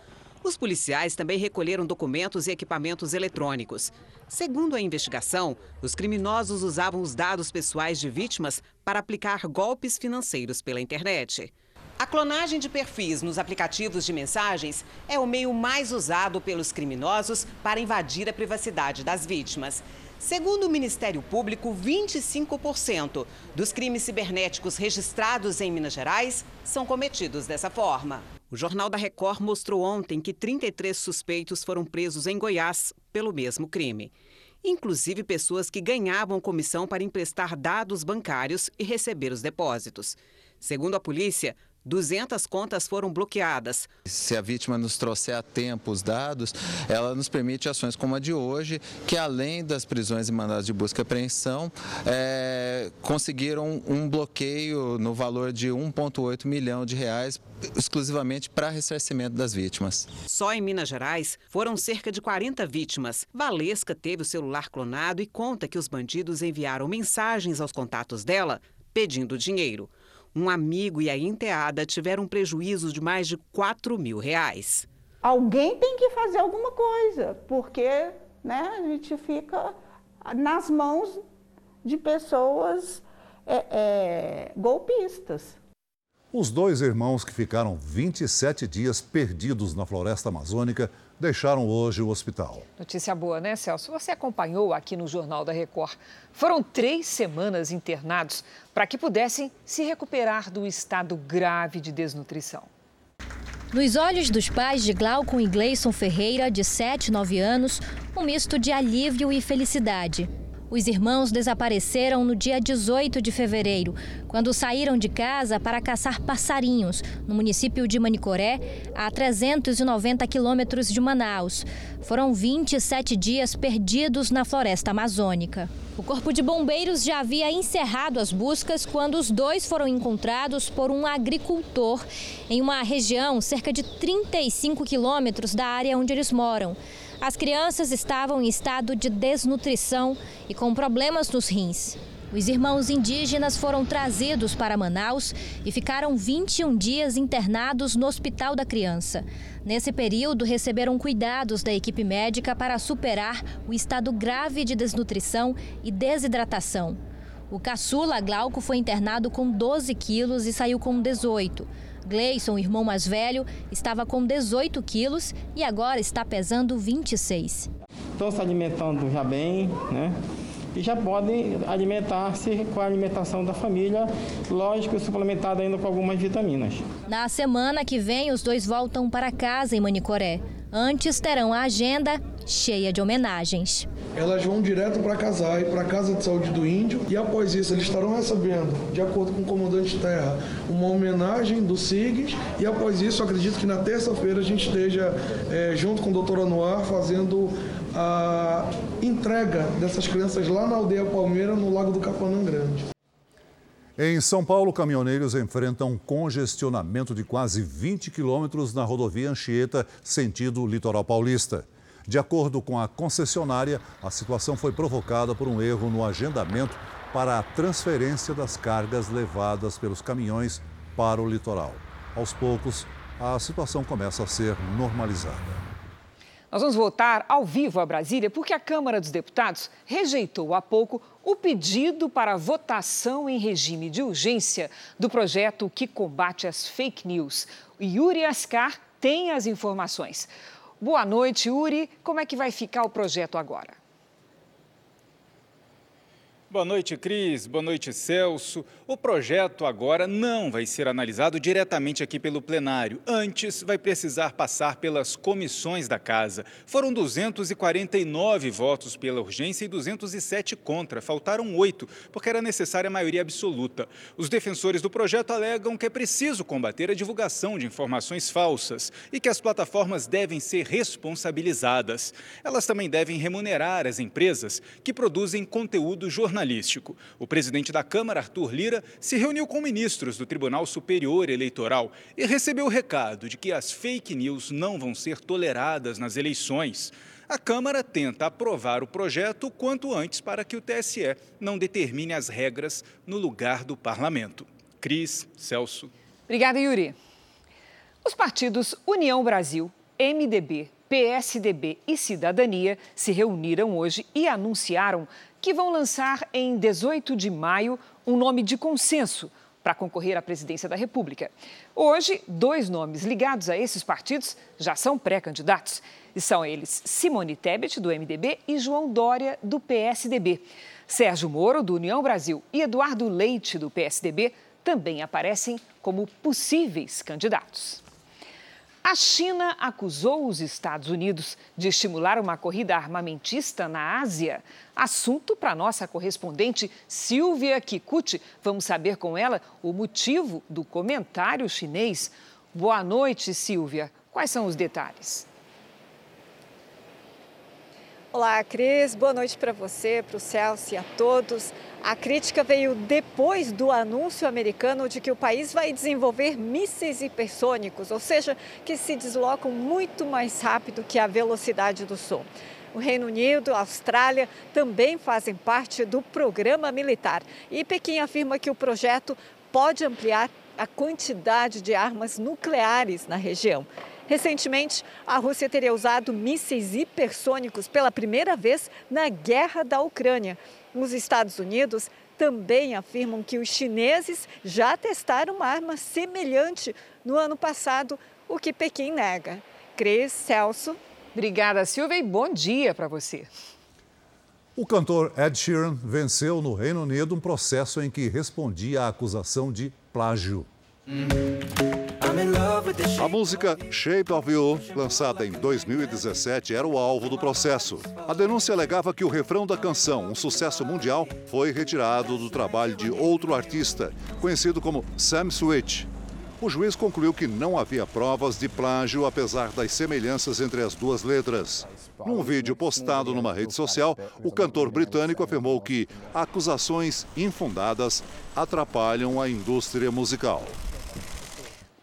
Os policiais também recolheram documentos e equipamentos eletrônicos. Segundo a investigação, os criminosos usavam os dados pessoais de vítimas para aplicar golpes financeiros pela internet. A clonagem de perfis nos aplicativos de mensagens é o meio mais usado pelos criminosos para invadir a privacidade das vítimas. Segundo o Ministério Público, 25% dos crimes cibernéticos registrados em Minas Gerais são cometidos dessa forma. O Jornal da Record mostrou ontem que 33 suspeitos foram presos em Goiás pelo mesmo crime. Inclusive pessoas que ganhavam comissão para emprestar dados bancários e receber os depósitos. Segundo a polícia, 200 contas foram bloqueadas. Se a vítima nos trouxer a tempo os dados, ela nos permite ações como a de hoje, que além das prisões e mandados de busca e apreensão, é, conseguiram um bloqueio no valor de 1,8 milhão de reais exclusivamente para ressarcimento das vítimas. Só em Minas Gerais foram cerca de 40 vítimas. Valesca teve o celular clonado e conta que os bandidos enviaram mensagens aos contatos dela pedindo dinheiro. Um amigo e a enteada tiveram um prejuízo de mais de 4 mil reais. Alguém tem que fazer alguma coisa, porque né, a gente fica nas mãos de pessoas é, é, golpistas. Os dois irmãos que ficaram 27 dias perdidos na floresta amazônica deixaram hoje o hospital. Notícia boa, né, Celso? Você acompanhou aqui no Jornal da Record. Foram três semanas internados para que pudessem se recuperar do estado grave de desnutrição. Nos olhos dos pais de Glaucon e Gleison Ferreira, de 7 e 9 anos, um misto de alívio e felicidade. Os irmãos desapareceram no dia 18 de fevereiro, quando saíram de casa para caçar passarinhos, no município de Manicoré, a 390 quilômetros de Manaus. Foram 27 dias perdidos na floresta amazônica. O Corpo de Bombeiros já havia encerrado as buscas quando os dois foram encontrados por um agricultor em uma região cerca de 35 quilômetros da área onde eles moram. As crianças estavam em estado de desnutrição e com problemas nos rins. Os irmãos indígenas foram trazidos para Manaus e ficaram 21 dias internados no Hospital da Criança. Nesse período, receberam cuidados da equipe médica para superar o estado grave de desnutrição e desidratação. O caçula Glauco foi internado com 12 quilos e saiu com 18. Gleison, irmão mais velho, estava com 18 quilos e agora está pesando 26. Estão se alimentando já bem, né? E já podem alimentar-se com a alimentação da família, lógico, suplementado ainda com algumas vitaminas. Na semana que vem, os dois voltam para casa em Manicoré. Antes terão a agenda cheia de homenagens. Elas vão direto para casar e para a Casa de Saúde do Índio e após isso eles estarão recebendo, de acordo com o comandante terra, uma homenagem do SIGS e após isso acredito que na terça-feira a gente esteja é, junto com o doutor Anuar fazendo a entrega dessas crianças lá na aldeia Palmeira, no Lago do Capanã Grande. Em São Paulo, caminhoneiros enfrentam congestionamento de quase 20 quilômetros na rodovia Anchieta, sentido litoral paulista. De acordo com a concessionária, a situação foi provocada por um erro no agendamento para a transferência das cargas levadas pelos caminhões para o litoral. Aos poucos, a situação começa a ser normalizada. Nós vamos voltar ao vivo a Brasília porque a Câmara dos Deputados rejeitou há pouco o pedido para votação em regime de urgência do projeto que combate as fake news. Yuri Ascar tem as informações. Boa noite, Yuri. Como é que vai ficar o projeto agora? Boa noite, Cris. Boa noite, Celso. O projeto agora não vai ser analisado diretamente aqui pelo plenário. Antes, vai precisar passar pelas comissões da Casa. Foram 249 votos pela urgência e 207 contra. Faltaram oito, porque era necessária a maioria absoluta. Os defensores do projeto alegam que é preciso combater a divulgação de informações falsas e que as plataformas devem ser responsabilizadas. Elas também devem remunerar as empresas que produzem conteúdo jornalístico jornalístico. O presidente da Câmara, Arthur Lira, se reuniu com ministros do Tribunal Superior Eleitoral e recebeu o recado de que as fake news não vão ser toleradas nas eleições. A Câmara tenta aprovar o projeto quanto antes para que o TSE não determine as regras no lugar do parlamento. Cris, Celso. Obrigada, Yuri. Os partidos União Brasil, MDB, PSDB e Cidadania se reuniram hoje e anunciaram que vão lançar em 18 de maio um nome de consenso para concorrer à presidência da República. Hoje, dois nomes ligados a esses partidos já são pré-candidatos. E são eles Simone Tebet, do MDB, e João Dória, do PSDB. Sérgio Moro, do União Brasil, e Eduardo Leite, do PSDB, também aparecem como possíveis candidatos. A China acusou os Estados Unidos de estimular uma corrida armamentista na Ásia. Assunto para nossa correspondente Silvia Kikuchi. Vamos saber com ela o motivo do comentário chinês. Boa noite, Silvia. Quais são os detalhes? Olá, Cris. Boa noite para você, para o Celso e a todos. A crítica veio depois do anúncio americano de que o país vai desenvolver mísseis hipersônicos, ou seja, que se deslocam muito mais rápido que a velocidade do som. O Reino Unido, a Austrália também fazem parte do programa militar. E Pequim afirma que o projeto pode ampliar a quantidade de armas nucleares na região. Recentemente, a Rússia teria usado mísseis hipersônicos pela primeira vez na guerra da Ucrânia. Os Estados Unidos também afirmam que os chineses já testaram uma arma semelhante no ano passado, o que Pequim nega. Cris Celso. Obrigada, Silvia, e bom dia para você. O cantor Ed Sheeran venceu no Reino Unido um processo em que respondia à acusação de plágio. A música Shape of You, lançada em 2017, era o alvo do processo. A denúncia alegava que o refrão da canção, um sucesso mundial, foi retirado do trabalho de outro artista, conhecido como Sam Switch. O juiz concluiu que não havia provas de plágio, apesar das semelhanças entre as duas letras. Num vídeo postado numa rede social, o cantor britânico afirmou que acusações infundadas atrapalham a indústria musical.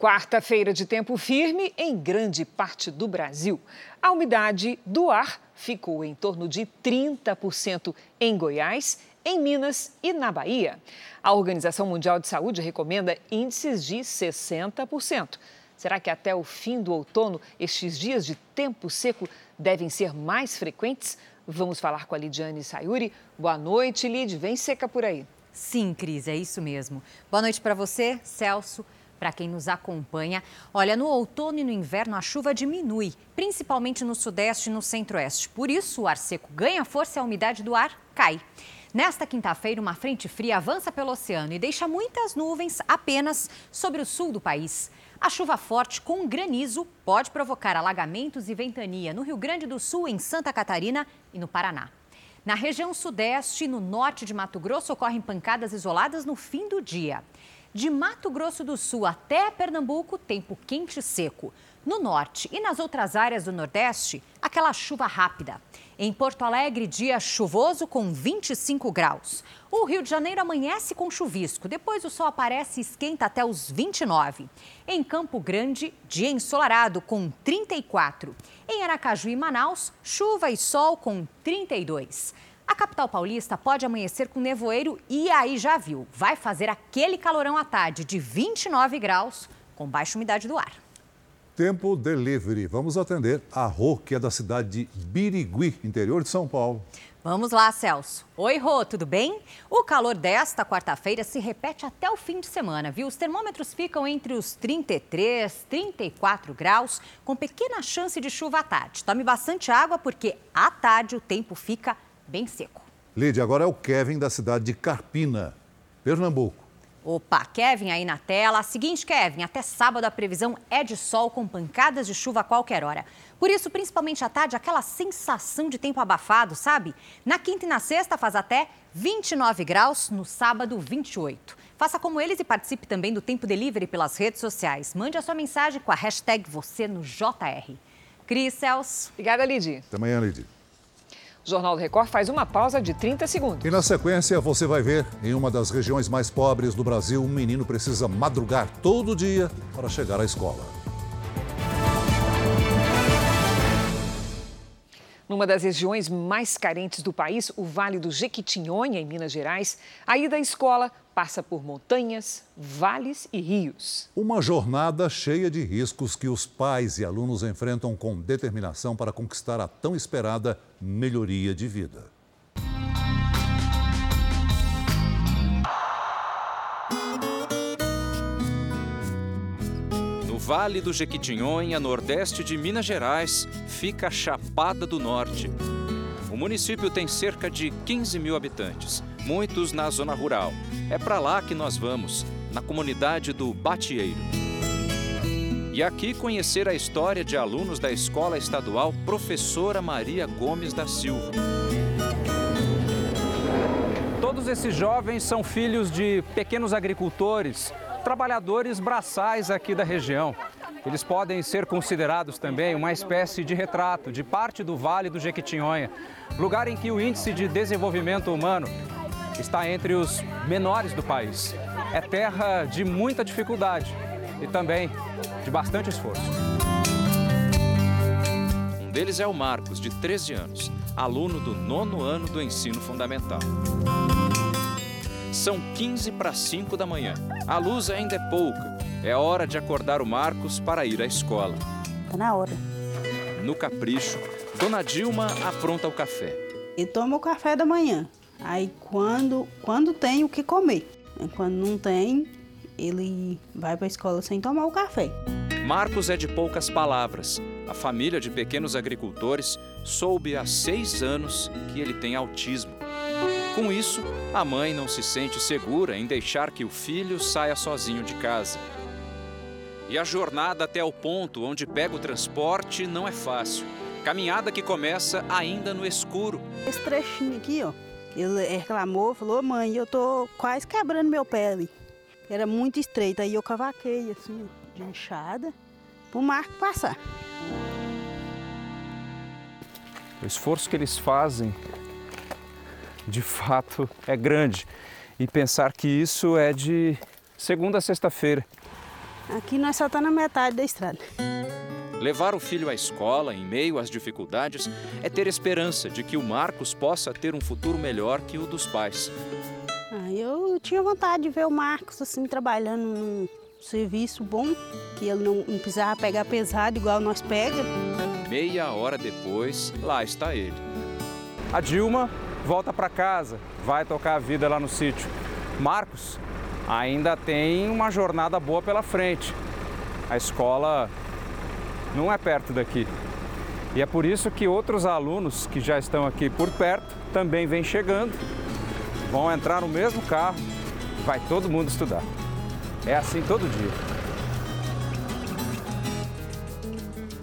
Quarta-feira de tempo firme em grande parte do Brasil. A umidade do ar ficou em torno de 30% em Goiás, em Minas e na Bahia. A Organização Mundial de Saúde recomenda índices de 60%. Será que até o fim do outono estes dias de tempo seco devem ser mais frequentes? Vamos falar com a Lidiane Sayuri. Boa noite, Lid. Vem seca por aí. Sim, Cris, é isso mesmo. Boa noite para você, Celso para quem nos acompanha. Olha, no outono e no inverno a chuva diminui, principalmente no sudeste e no centro-oeste. Por isso, o ar seco ganha força e a umidade do ar cai. Nesta quinta-feira, uma frente fria avança pelo oceano e deixa muitas nuvens apenas sobre o sul do país. A chuva forte com granizo pode provocar alagamentos e ventania no Rio Grande do Sul, em Santa Catarina e no Paraná. Na região sudeste e no norte de Mato Grosso ocorrem pancadas isoladas no fim do dia. De Mato Grosso do Sul até Pernambuco, tempo quente e seco. No norte e nas outras áreas do Nordeste, aquela chuva rápida. Em Porto Alegre, dia chuvoso com 25 graus. O Rio de Janeiro amanhece com chuvisco, depois o sol aparece e esquenta até os 29. Em Campo Grande, dia ensolarado com 34. Em Aracaju e Manaus, chuva e sol com 32. A capital paulista pode amanhecer com nevoeiro e aí já viu, vai fazer aquele calorão à tarde de 29 graus com baixa umidade do ar. Tempo Delivery. Vamos atender a Rô, que é da cidade de Birigui, interior de São Paulo. Vamos lá, Celso. Oi, Rô, tudo bem? O calor desta quarta-feira se repete até o fim de semana, viu? Os termômetros ficam entre os 33, 34 graus, com pequena chance de chuva à tarde. Tome bastante água porque à tarde o tempo fica bem seco. Lídia, agora é o Kevin da cidade de Carpina, Pernambuco. Opa, Kevin aí na tela. Seguinte, Kevin, até sábado a previsão é de sol com pancadas de chuva a qualquer hora. Por isso, principalmente à tarde, aquela sensação de tempo abafado, sabe? Na quinta e na sexta faz até 29 graus, no sábado 28. Faça como eles e participe também do Tempo Delivery pelas redes sociais. Mande a sua mensagem com a hashtag você no JR. Cris Celso. Obrigada, Lidy. Até amanhã, Lidy. O Jornal do Record faz uma pausa de 30 segundos. E na sequência você vai ver, em uma das regiões mais pobres do Brasil, um menino precisa madrugar todo dia para chegar à escola. Numa das regiões mais carentes do país, o Vale do Jequitinhonha, em Minas Gerais, a ida à escola passa por montanhas, vales e rios. Uma jornada cheia de riscos que os pais e alunos enfrentam com determinação para conquistar a tão esperada melhoria de vida. Vale do Jequitinhonha, nordeste de Minas Gerais, fica a Chapada do Norte. O município tem cerca de 15 mil habitantes, muitos na zona rural. É para lá que nós vamos, na comunidade do Batieiro. E aqui conhecer a história de alunos da Escola Estadual Professora Maria Gomes da Silva. Todos esses jovens são filhos de pequenos agricultores trabalhadores braçais aqui da região. Eles podem ser considerados também uma espécie de retrato de parte do Vale do Jequitinhonha, lugar em que o índice de desenvolvimento humano está entre os menores do país. É terra de muita dificuldade e também de bastante esforço. Um deles é o Marcos, de 13 anos, aluno do nono ano do ensino fundamental. São 15 para 5 da manhã. A luz ainda é pouca. É hora de acordar o Marcos para ir à escola. Tá na hora. No capricho, Dona Dilma apronta o café. E toma o café da manhã. Aí quando, quando tem o que comer. Quando não tem, ele vai para a escola sem tomar o café. Marcos é de poucas palavras. A família de pequenos agricultores soube há seis anos que ele tem autismo. Com isso, a mãe não se sente segura em deixar que o filho saia sozinho de casa. E a jornada até o ponto onde pega o transporte não é fácil. Caminhada que começa ainda no escuro. Esse trechinho aqui, ó, ele reclamou, falou: mãe, eu tô quase quebrando meu pé ali. Era muito estreito, aí eu cavaquei assim, de enxada, pro Marco passar. O esforço que eles fazem de fato é grande. E pensar que isso é de segunda a sexta-feira. Aqui nós só estamos tá na metade da estrada. Levar o filho à escola em meio às dificuldades é ter esperança de que o Marcos possa ter um futuro melhor que o dos pais. Ah, eu tinha vontade de ver o Marcos assim trabalhando num serviço bom, que ele não, não precisava pegar pesado igual nós pega. Meia hora depois, lá está ele. A Dilma volta para casa, vai tocar a vida lá no sítio. Marcos ainda tem uma jornada boa pela frente. A escola não é perto daqui. E é por isso que outros alunos que já estão aqui por perto também vêm chegando, vão entrar no mesmo carro, vai todo mundo estudar. É assim todo dia.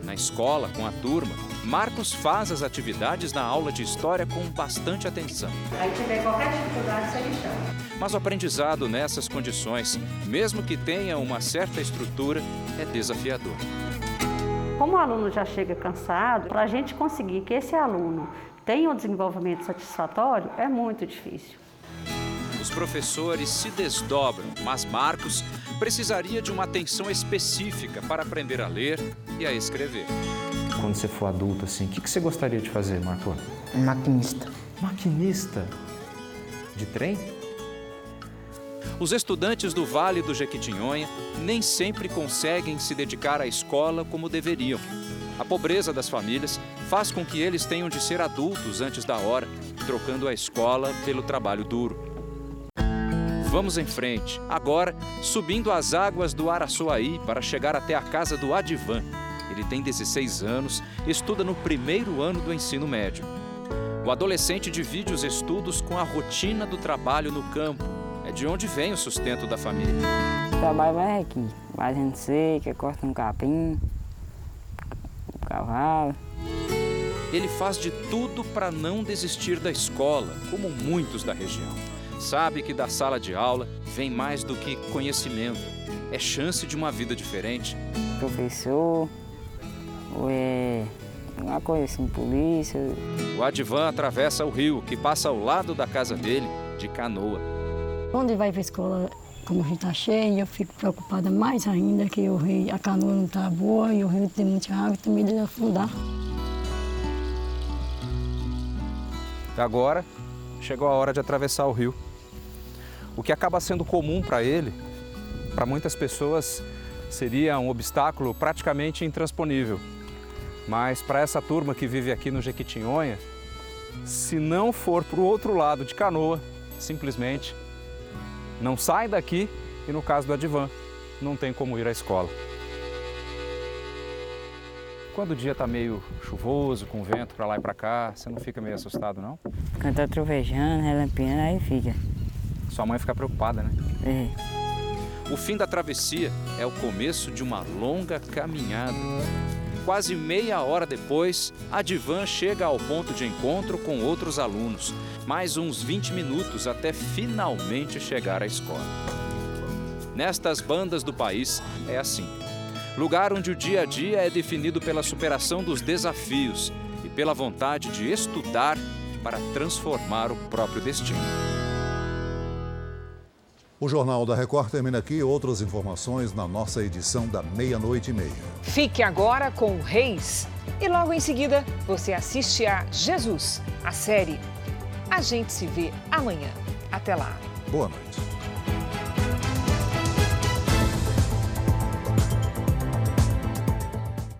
Na escola, com a turma, Marcos faz as atividades na aula de história com bastante atenção. Aí tiver qualquer dificuldade, você me chama. Mas o aprendizado nessas condições, mesmo que tenha uma certa estrutura, é desafiador. Como o aluno já chega cansado, para a gente conseguir que esse aluno tenha um desenvolvimento satisfatório, é muito difícil. Os professores se desdobram, mas Marcos precisaria de uma atenção específica para aprender a ler e a escrever quando você for adulto, assim, o que, que você gostaria de fazer, Marco? Maquinista. Maquinista? De trem? Os estudantes do Vale do Jequitinhonha nem sempre conseguem se dedicar à escola como deveriam. A pobreza das famílias faz com que eles tenham de ser adultos antes da hora, trocando a escola pelo trabalho duro. Vamos em frente, agora subindo as águas do Araçoaí para chegar até a casa do Adivan, ele tem 16 anos, estuda no primeiro ano do ensino médio. O adolescente divide os estudos com a rotina do trabalho no campo. É de onde vem o sustento da família. O trabalho vai aqui, a gente seca, corta um capim, um cavalo. Ele faz de tudo para não desistir da escola, como muitos da região. Sabe que da sala de aula vem mais do que conhecimento. É chance de uma vida diferente. Professor, ou é Uma coisa assim, polícia. O Advan atravessa o rio, que passa ao lado da casa dele, de canoa. Ele vai para a escola, como o rio está cheio, eu fico preocupada mais ainda que o rio, a canoa não está boa e o rio tem muita água e tem medo de afundar. Agora chegou a hora de atravessar o rio. O que acaba sendo comum para ele, para muitas pessoas, seria um obstáculo praticamente intransponível. Mas para essa turma que vive aqui no Jequitinhonha, se não for para o outro lado de canoa, simplesmente não sai daqui e no caso do Advan, não tem como ir à escola. Quando o dia está meio chuvoso, com vento para lá e para cá, você não fica meio assustado, não? Quando tá trovejando, relampeando, aí fica. Sua mãe fica preocupada, né? É. O fim da travessia é o começo de uma longa caminhada. Quase meia hora depois, a Divan chega ao ponto de encontro com outros alunos. Mais uns 20 minutos até finalmente chegar à escola. Nestas bandas do país é assim. Lugar onde o dia a dia é definido pela superação dos desafios e pela vontade de estudar para transformar o próprio destino. O Jornal da Record termina aqui. Outras informações na nossa edição da meia-noite e meia. Fique agora com o Reis. E logo em seguida, você assiste a Jesus, a série. A gente se vê amanhã. Até lá. Boa noite.